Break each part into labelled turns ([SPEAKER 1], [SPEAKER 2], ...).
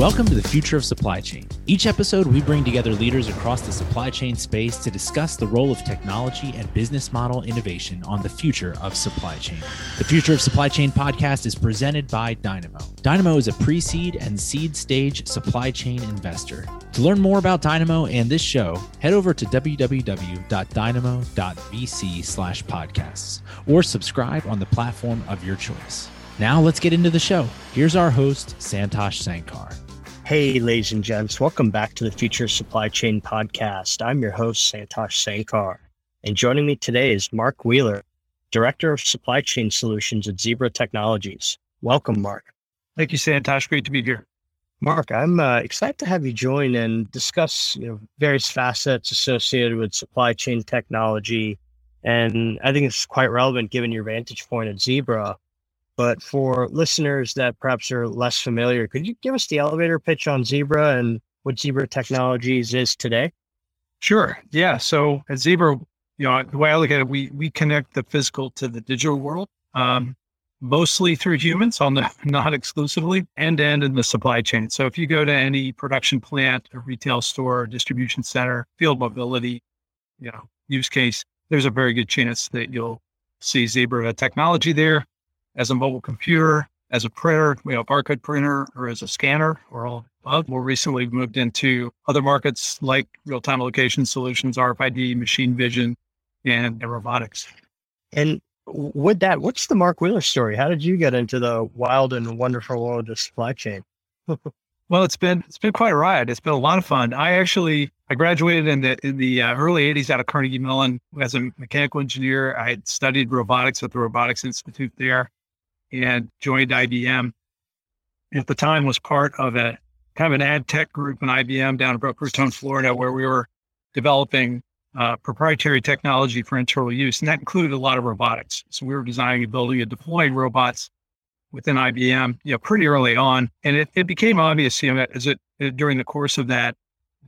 [SPEAKER 1] Welcome to the future of supply chain. Each episode, we bring together leaders across the supply chain space to discuss the role of technology and business model innovation on the future of supply chain. The Future of Supply Chain podcast is presented by Dynamo. Dynamo is a pre seed and seed stage supply chain investor. To learn more about Dynamo and this show, head over to www.dynamo.vc slash podcasts or subscribe on the platform of your choice. Now let's get into the show. Here's our host, Santosh Sankar.
[SPEAKER 2] Hey, ladies and gents, welcome back to the Future Supply Chain Podcast. I'm your host, Santosh Sankar. And joining me today is Mark Wheeler, Director of Supply Chain Solutions at Zebra Technologies. Welcome, Mark.
[SPEAKER 3] Thank you, Santosh. Great to be here.
[SPEAKER 2] Mark, I'm uh, excited to have you join and discuss you know, various facets associated with supply chain technology. And I think it's quite relevant given your vantage point at Zebra. But for listeners that perhaps are less familiar, could you give us the elevator pitch on Zebra and what Zebra Technologies is today?
[SPEAKER 3] Sure. Yeah. So at Zebra, you know, the way I look at it, we we connect the physical to the digital world, um, mostly through humans, on the not exclusively, end to end in the supply chain. So if you go to any production plant, a retail store, distribution center, field mobility, you know, use case, there's a very good chance that you'll see Zebra technology there as a mobile computer, as a printer, you know, barcode printer, or as a scanner, or all above. More recently, we've moved into other markets like real-time location solutions, RFID, machine vision, and, and robotics.
[SPEAKER 2] And with that, what's the Mark Wheeler story? How did you get into the wild and wonderful world of supply chain?
[SPEAKER 3] well, it's been it's been quite a ride. It's been a lot of fun. I actually I graduated in the in the uh, early '80s out of Carnegie Mellon as a mechanical engineer. I had studied robotics at the Robotics Institute there and joined IBM. At the time, was part of a kind of an ad tech group in IBM down in Boca Raton, Florida, where we were developing uh, proprietary technology for internal use, and that included a lot of robotics. So we were designing and building and deploying robots within IBM, you know, pretty early on, and it, it became obvious, you know, as it, it during the course of that,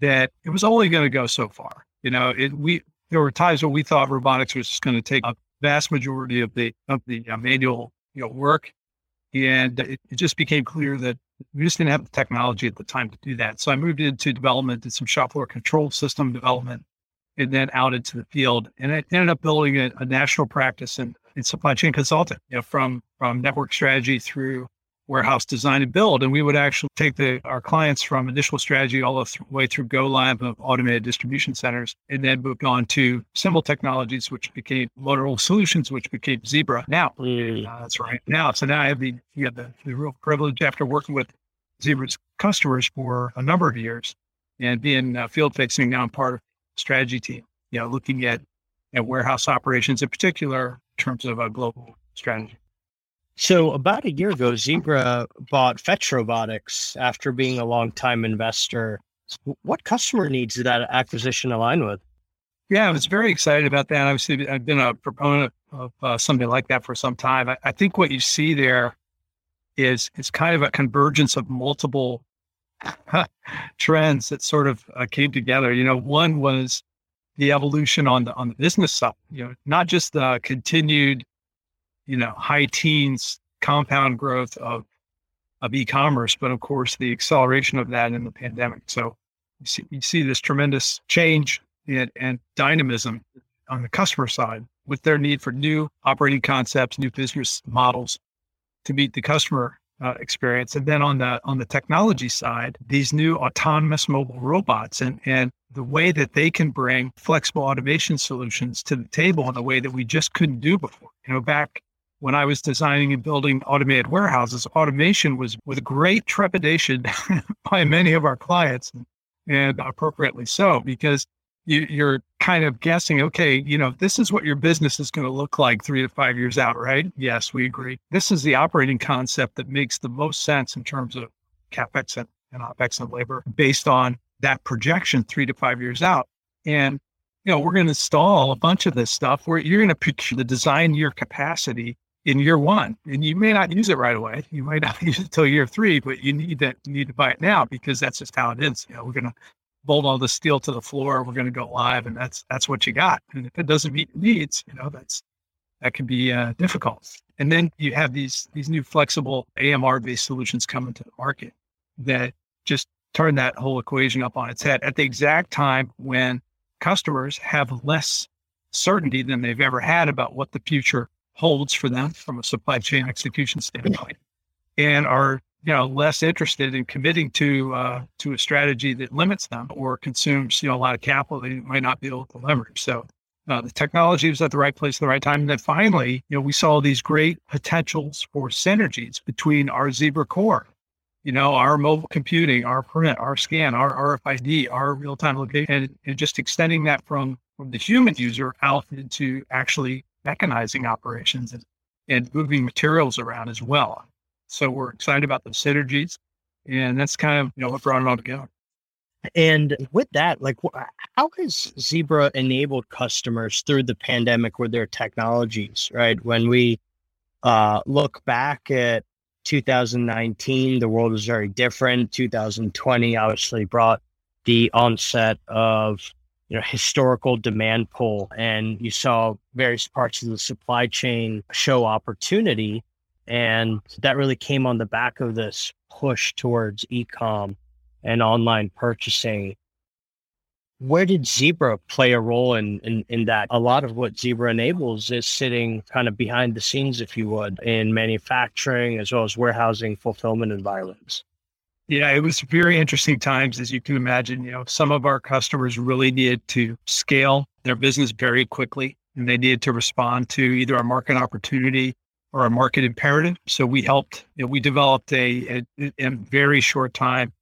[SPEAKER 3] that it was only going to go so far. You know, it, we there were times when we thought robotics was just going to take a vast majority of the of the uh, manual you know, work. And it, it, just became clear that we just didn't have the technology at the time to do that. So I moved into development, did some shop floor control system development, and then out into the field. And I ended up building a, a national practice in, in supply chain consulting, you know, from from network strategy through warehouse design and build. And we would actually take the, our clients from initial strategy all the way through go live of automated distribution centers and then moved on to Symbol Technologies, which became Motorola Solutions, which became Zebra now. Mm. Uh, that's right. Now, so now I have the, you have the, the real privilege after working with Zebra's customers for a number of years and being uh, field facing now I'm part of strategy team, you know, looking at, at warehouse operations in particular in terms of a global strategy.
[SPEAKER 2] So about a year ago, Zebra bought Fetch Robotics after being a long-time investor. What customer needs did that acquisition align with?
[SPEAKER 3] Yeah, I was very excited about that. Obviously, I've been a proponent of uh, something like that for some time. I, I, think what you see there is is kind of a convergence of multiple trends that sort of uh, came together. You know, one was the evolution on the on the business side. You know, not just the continued you know, high teens compound growth of of e-commerce, but of course the acceleration of that in the pandemic. So you see, you see this tremendous change in, and dynamism on the customer side with their need for new operating concepts, new business models to meet the customer uh, experience. And then on the on the technology side, these new autonomous mobile robots and and the way that they can bring flexible automation solutions to the table in a way that we just couldn't do before. You know, back when I was designing and building automated warehouses, automation was with great trepidation by many of our clients, and appropriately so, because you, are kind of guessing, okay, you know, this is what your business is going to look like three to five years out, right? Yes, we agree. This is the operating concept that makes the most sense in terms of capex and, and opex and labor based on that projection three to five years out. And you know, we're going to install a bunch of this stuff where you're going to picture the design year capacity in year one, and you may not use it right away. You might not use it until year three, but you need that. You need to buy it now because that's just how it is. You know, we're going to bolt all the steel to the floor. We're going to go live, and that's that's what you got. And if it doesn't meet your needs, you know, that's that can be uh, difficult. And then you have these these new flexible AMR based solutions coming to the market that just turn that whole equation up on its head at the exact time when customers have less certainty than they've ever had about what the future holds for them from a supply chain execution standpoint and are you know less interested in committing to uh, to a strategy that limits them or consumes you know a lot of capital they might not be able to leverage. So uh, the technology was at the right place at the right time. And then finally you know we saw these great potentials for synergies between our zebra core you know our mobile computing our print our scan our rfid our real-time location and, and just extending that from from the human user out into actually mechanizing operations and, and moving materials around as well. So we're excited about the synergies, and that's kind of you know what brought it all together.
[SPEAKER 2] And with that, like, how has Zebra enabled customers through the pandemic with their technologies? Right when we uh, look back at 2019, the world was very different. 2020 obviously brought the onset of you know historical demand pull and you saw various parts of the supply chain show opportunity and that really came on the back of this push towards e-com and online purchasing. Where did zebra play a role in, in in that? A lot of what zebra enables is sitting kind of behind the scenes if you would in manufacturing as well as warehousing fulfillment environments
[SPEAKER 3] yeah, it was very interesting times, as you can imagine. You know, some of our customers really needed to scale their business very quickly, and they needed to respond to either a market opportunity or a market imperative. So we helped. You know, we developed a, a in very short time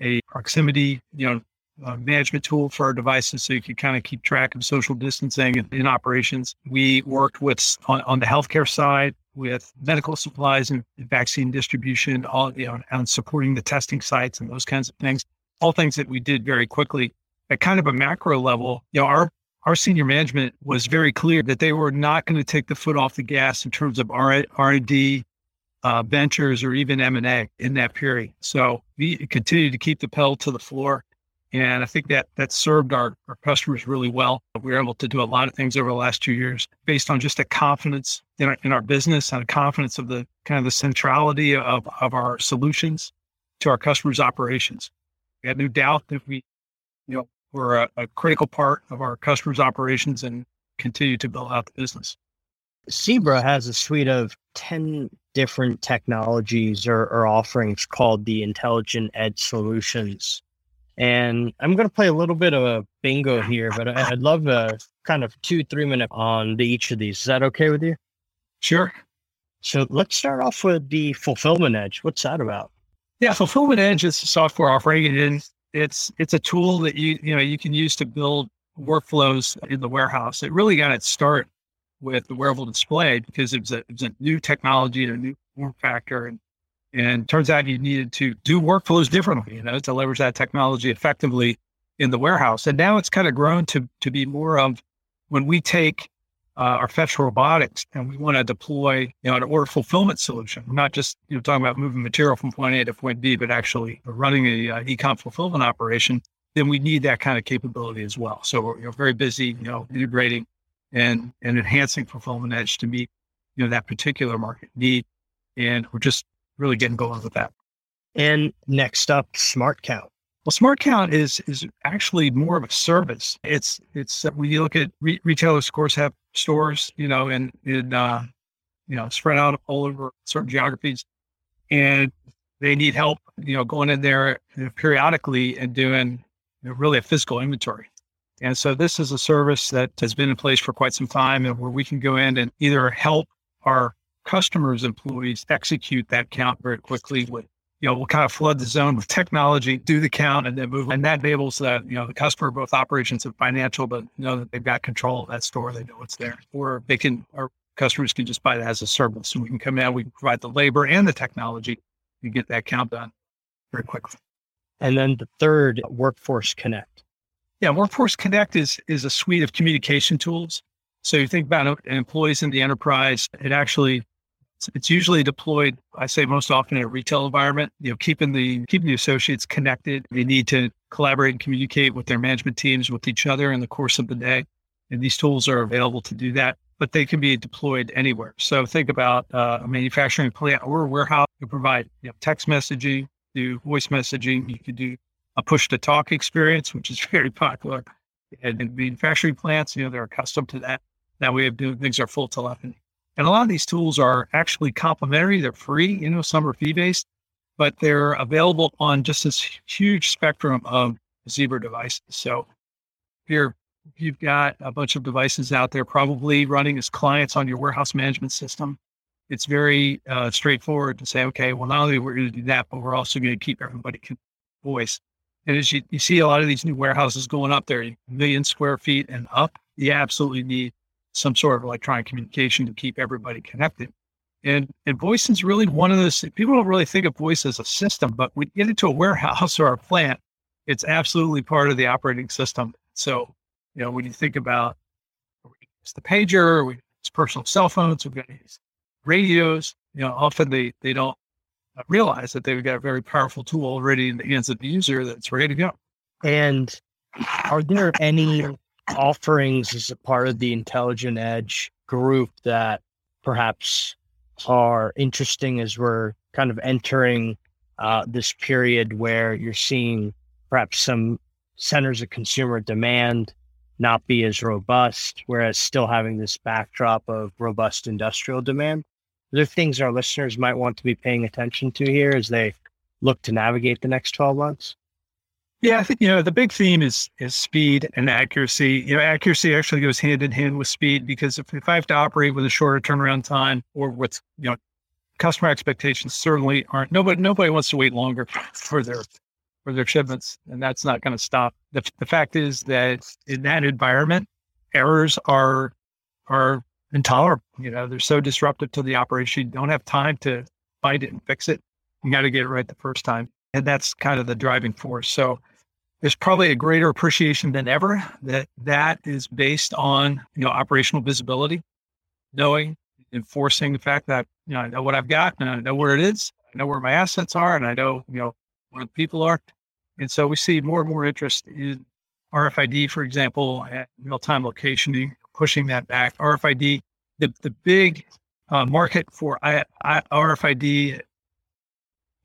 [SPEAKER 3] a proximity, you know, uh, management tool for our devices so you could kind of keep track of social distancing in, operations. We worked with on, on the healthcare side with medical supplies and vaccine distribution, all you know, and supporting the testing sites and those kinds of things. All things that we did very quickly. At kind of a macro level, you know, our our senior management was very clear that they were not going to take the foot off the gas in terms of R and D, uh, ventures, or even M and A in that period. So we continued to keep the pedal to the floor. And I think that that served our, our customers really well. We were able to do a lot of things over the last two years based on just a confidence in our, in our business and a confidence of the kind of the centrality of, of our solutions to our customers' operations. We had no doubt that we, you know, were a, a critical part of our customers' operations and continue to build out the business.
[SPEAKER 2] Zebra has a suite of 10 different technologies or, or offerings called the Intelligent Edge Solutions. And I'm going to play a little bit of a bingo here, but I'd love a kind of two, three minute on the, each of these. Is that okay with you?
[SPEAKER 3] Sure.
[SPEAKER 2] So let's start off with the Fulfillment Edge. What's that about?
[SPEAKER 3] Yeah, Fulfillment Edge is a software offering, and it's it's a tool that you you know you can use to build workflows in the warehouse. It really got its start with the wearable display because it was a, it was a new technology and a new form factor, and and turns out you needed to do workflows differently, you know, to leverage that technology effectively in the warehouse. And now it's kind of grown to to be more of when we take uh, our fetch robotics and we want to deploy, you know, an order fulfillment solution. We're not just you know talking about moving material from point A to point B, but actually running a uh, e-com fulfillment operation. Then we need that kind of capability as well. So we're you know, very busy, you know, integrating and and enhancing fulfillment edge to meet you know that particular market need. And we're just really getting going with that.
[SPEAKER 2] And next up, Smart Count.
[SPEAKER 3] Well, Smart Count is is actually more of a service. It's it's uh, when you look at re- retailers, of course, have stores, you know, and in uh, you know spread out all over certain geographies, and they need help, you know, going in there periodically and doing you know, really a physical inventory. And so this is a service that has been in place for quite some time, and where we can go in and either help our customers' employees execute that count very quickly with, you know, we'll kind of flood the zone with technology, do the count, and then move. And that enables that, you know, the customer, both operations and financial, but know that they've got control of that store. They know what's there. Or they can, our customers can just buy that as a service. And we can come in, we can provide the labor and the technology to get that count done very quickly.
[SPEAKER 2] And then the third, Workforce Connect.
[SPEAKER 3] Yeah, Workforce Connect is is a suite of communication tools. So you think about uh, employees in the enterprise, it actually it's usually deployed, I say most often in a retail environment, you know, keeping the keeping the associates connected. They need to collaborate and communicate with their management teams with each other in the course of the day. And these tools are available to do that, but they can be deployed anywhere. So think about uh, a manufacturing plant or a warehouse to provide you know, text messaging, do voice messaging. You could do a push to talk experience, which is very popular. And in manufacturing plants, you know, they're accustomed to that. That way of doing things are full telephony. And a lot of these tools are actually complimentary. They're free, you know, some are fee based, but they're available on just this huge spectrum of Zebra devices. So if you're you've got a bunch of devices out there probably running as clients on your warehouse management system. It's very uh, straightforward to say, okay, well, not only we're going to do that, but we're also going to keep everybody voice. And as you, you see a lot of these new warehouses going up there, million square feet and up, you absolutely need some sort of electronic communication to keep everybody connected. And, and voice is really one of those, people don't really think of voice as a system, but you get into a warehouse or a plant, it's absolutely part of the operating system. So, you know, when you think about it's the pager, we it's personal cell phones, we've got these radios, you know, often they, they don't realize that they've got a very powerful tool already in the hands of the user that's ready to go.
[SPEAKER 2] And are there any offerings as a part of the Intelligent Edge group that perhaps are interesting as we're kind of entering uh, this period where you're seeing perhaps some centers of consumer demand not be as robust, whereas still having this backdrop of robust industrial demand? Are there things our listeners might want to be paying attention to here as they look to navigate the next 12 months?
[SPEAKER 3] Yeah, I think you know the big theme is is speed and accuracy. You know, accuracy actually goes hand in hand with speed because if, if I have to operate with a shorter turnaround time or with you know customer expectations certainly aren't nobody nobody wants to wait longer for their for their shipments, and that's not going to stop. The, the fact is that in that environment, errors are are intolerable. You know, they're so disruptive to the operation. You don't have time to find it and fix it. You got to get it right the first time, and that's kind of the driving force. So there's probably a greater appreciation than ever that that is based on you know operational visibility, knowing, enforcing the fact that you know I know what I've got and I know where it is, I know where my assets are, and I know you know where the people are. And so we see more and more interest in RFID, for example, at real-time locationing, pushing that back. RFID, the, the big uh, market for I, I, RFID, you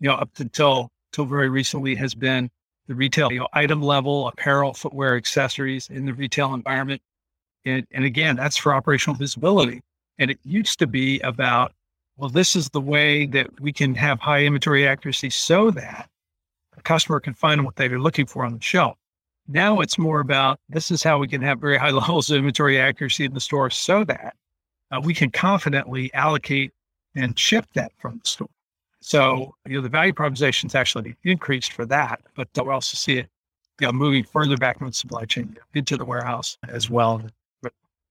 [SPEAKER 3] know, up until, until very recently has been the retail you know, item level, apparel, footwear, accessories in the retail environment. And, and again, that's for operational visibility. And it used to be about, well, this is the way that we can have high inventory accuracy so that a customer can find what they're looking for on the shelf. Now it's more about this is how we can have very high levels of inventory accuracy in the store so that uh, we can confidently allocate and ship that from the store. So, you know, the value proposition is actually increased for that, but we also see it you know, moving further back from the supply chain into the warehouse as well.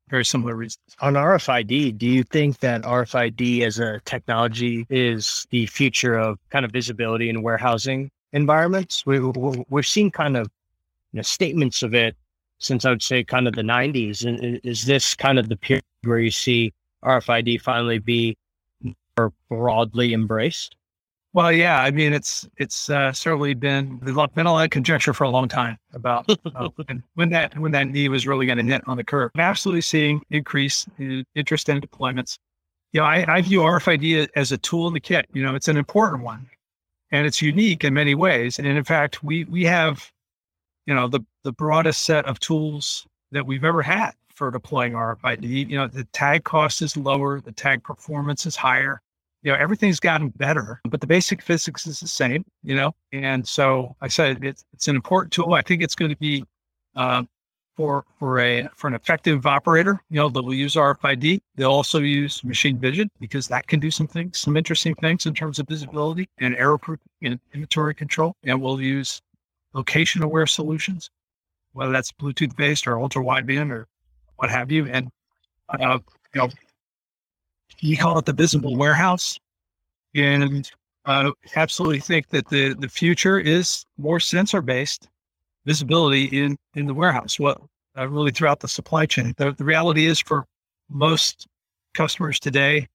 [SPEAKER 3] Very similar reasons.
[SPEAKER 2] On RFID, do you think that RFID as a technology is the future of kind of visibility in warehousing environments. We, we've seen kind of you know, statements of it since I would say kind of the 90s. And is this kind of the period where you see RFID finally be more broadly embraced?
[SPEAKER 3] Well, yeah, I mean, it's it's uh, certainly been there's been a lot of conjecture for a long time about uh, when that when that knee was really going to hit on the curve. I'm absolutely seeing increase in interest in deployments. You know, I, I view RFID as a tool in the kit. You know, it's an important one and it's unique in many ways. And in fact, we we have, you know, the the broadest set of tools that we've ever had for deploying RFID. You know, the tag cost is lower, the tag performance is higher. You know, everything's gotten better, but the basic physics is the same. You know, and so I said it's it's an important tool. I think it's going to be uh, for for a for an effective operator, you know, they'll use RFID. They'll also use machine vision because that can do some things, some interesting things in terms of visibility and error proof and inventory control. And we'll use location aware solutions, whether that's Bluetooth based or ultra wideband or what have you. And uh, you know, you call it the visible warehouse. And I absolutely think that the the future is more sensor based visibility in in the warehouse. Well, uh, really throughout the supply chain. The, the reality is for most customers today,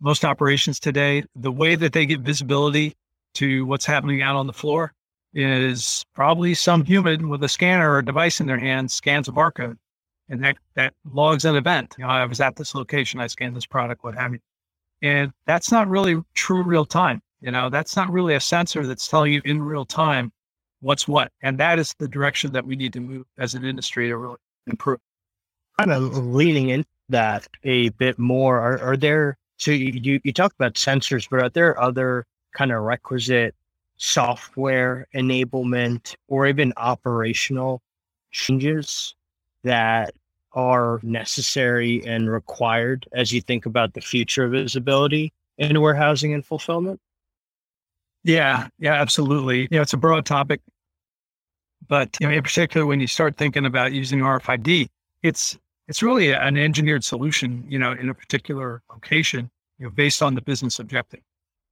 [SPEAKER 3] most operations today, the way that they get visibility to what's happening out on the floor is probably some human with a scanner or a device in their hand scans a barcode and that, that logs an event. You know, I was at this location, I scanned this product, what have you. And that's not really true real time. You know, that's not really a sensor that's telling you in real time what's what. And that is the direction that we need to move as an industry to really improve.
[SPEAKER 2] Kind of leaning into that a bit more, are, are there, so you, you talk about sensors, but are there other kind of requisite software enablement or even operational changes that are necessary and required as you think about the future of visibility in warehousing and fulfillment?
[SPEAKER 3] Yeah, yeah, absolutely. You know, it's a broad topic, but you know, in particular, when you start thinking about using RFID, it's it's really an engineered solution. You know, in a particular location, you know, based on the business objective.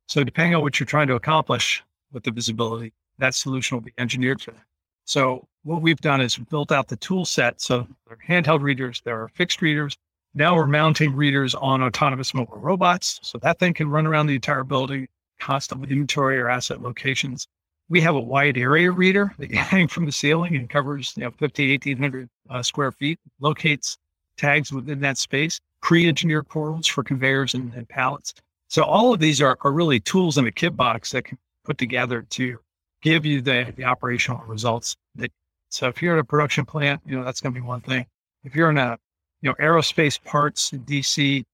[SPEAKER 3] So depending on what you're trying to accomplish with the visibility, that solution will be engineered for that. So what we've done is built out the tool set. So there are handheld readers, there are fixed readers. Now we're mounting readers on autonomous mobile robots. So that thing can run around the entire building, constantly inventory or asset locations. We have a wide area reader that you hang from the ceiling and covers you know 50, 1800 uh, square feet, locates tags within that space, pre-engineered portals for conveyors and, and pallets. So all of these are, are really tools in a kit box that can put together to give you the, the operational results. So if you're at a production plant, you know, that's going to be one thing. If you're in a, you know, aerospace parts, in DC,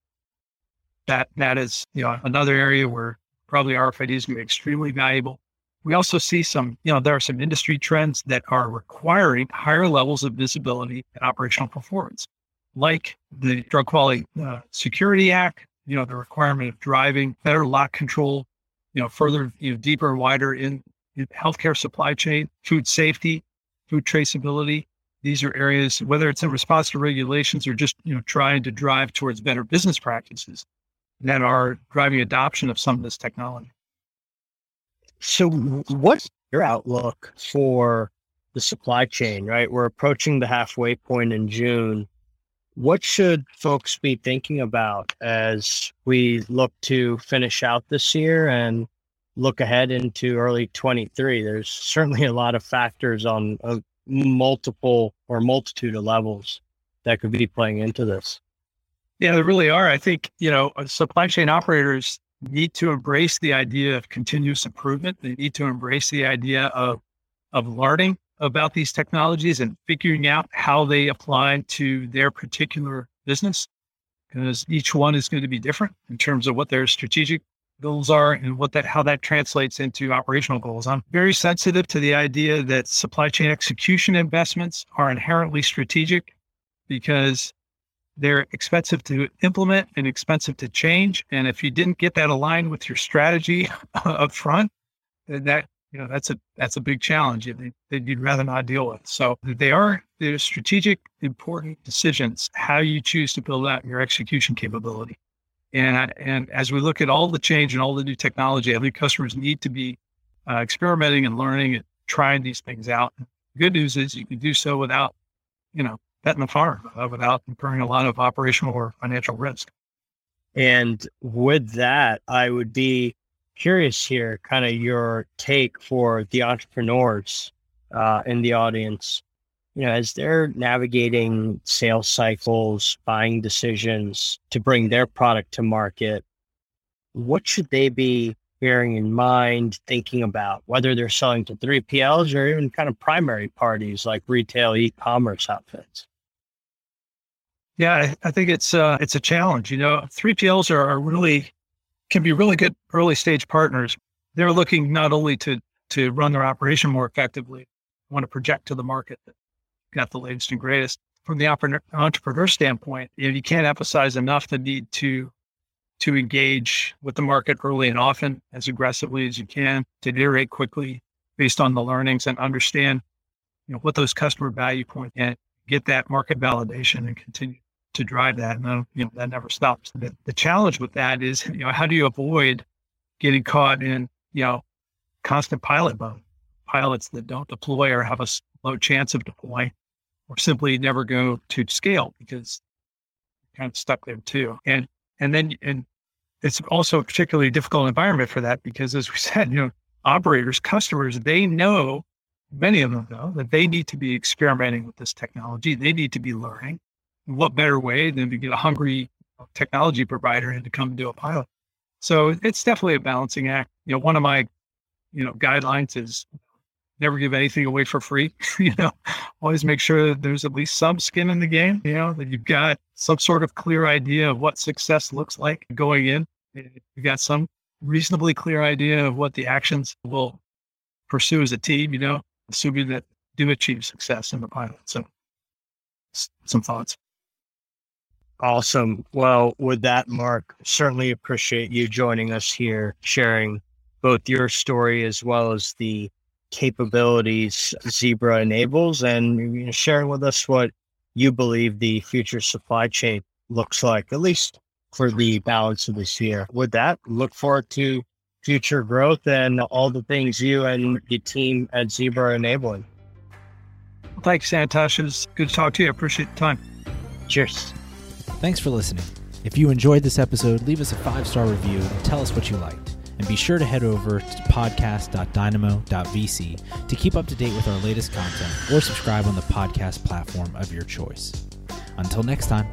[SPEAKER 3] that, that is, you know, another area where probably RFID is going to be extremely valuable. We also see some, you know, there are some industry trends that are requiring higher levels of visibility and operational performance, like the Drug Quality uh, Security Act, you know, the requirement of driving better lot control, you know, further, you know, deeper and wider in, in healthcare supply chain, food safety, food traceability. These are areas, whether it's in response to regulations or just, you know, trying to drive towards better business practices that are driving adoption of some of this technology.
[SPEAKER 2] So what's your outlook for the supply chain, right? We're approaching the halfway point in June what should folks be thinking about as we look to finish out this year and look ahead into early 23? There's certainly a lot of factors on a multiple or multitude of levels that could be playing into this.
[SPEAKER 3] Yeah, there really are. I think, you know, supply chain operators need to embrace the idea of continuous improvement. They need to embrace the idea of of learning about these technologies and figuring out how they apply to their particular business because each one is going to be different in terms of what their strategic goals are and what that how that translates into operational goals. I'm very sensitive to the idea that supply chain execution investments are inherently strategic because they're expensive to implement and expensive to change. And if you didn't get that aligned with your strategy up front, then that you know that's a that's a big challenge that you'd rather not deal with. So they are they're strategic, important decisions how you choose to build out your execution capability. And and as we look at all the change and all the new technology, I think customers need to be uh, experimenting and learning and trying these things out. Good news is you can do so without, you know, betting the farm, uh, without incurring a lot of operational or financial risk.
[SPEAKER 2] And with that, I would be curious here, kind of your take for the entrepreneurs uh, in the audience. You know, as they're navigating sales cycles, buying decisions to bring their product to market, what should they be bearing in mind, thinking about whether they're selling to 3PLs or even kind of primary parties like retail e-commerce outfits?
[SPEAKER 3] Yeah, I think it's uh, it's a challenge. You know, 3PLs are, are really can be really good early stage partners. They're looking not only to to run their operation more effectively, want to project to the market that got the latest and greatest. From the entrepreneur standpoint, you, know, you can't emphasize enough the need to to engage with the market early and often, as aggressively as you can, to iterate quickly based on the learnings and understand, you know, what those customer value points and get that market validation and continue to drive that. And um, you know, that never stops. The, the challenge with that is, you know, how do you avoid getting caught in, you know, constant pilot mode? Pilots that don't deploy or have a low chance of deploying or simply never go to scale because kind of stuck there too. And and then and it's also a particularly difficult environment for that because as we said, you know, operators, customers, they know, many of them know that they need to be experimenting with this technology. They need to be learning what better way than to get a hungry technology provider in to come do a pilot? So it's definitely a balancing act. you know, one of my, you know, guidelines is never give anything away for free. you know, always make sure that there's at least some skin in the game, you know, that you've got some sort of clear idea of what success looks like going in. You've got some reasonably clear idea of what the actions will pursue as a team, you know, assuming that do achieve success in the pilot. So some thoughts.
[SPEAKER 2] Awesome. Well, with that, Mark, certainly appreciate you joining us here, sharing both your story as well as the capabilities Zebra enables and you know, sharing with us what you believe the future supply chain looks like, at least for the balance of this year. With that, look forward to future growth and all the things you and the team at Zebra are enabling.
[SPEAKER 3] Thanks, Santosh. It's good to talk to you. I appreciate the time.
[SPEAKER 2] Cheers.
[SPEAKER 1] Thanks for listening. If you enjoyed this episode, leave us a five star review and tell us what you liked. And be sure to head over to podcast.dynamo.vc to keep up to date with our latest content or subscribe on the podcast platform of your choice. Until next time.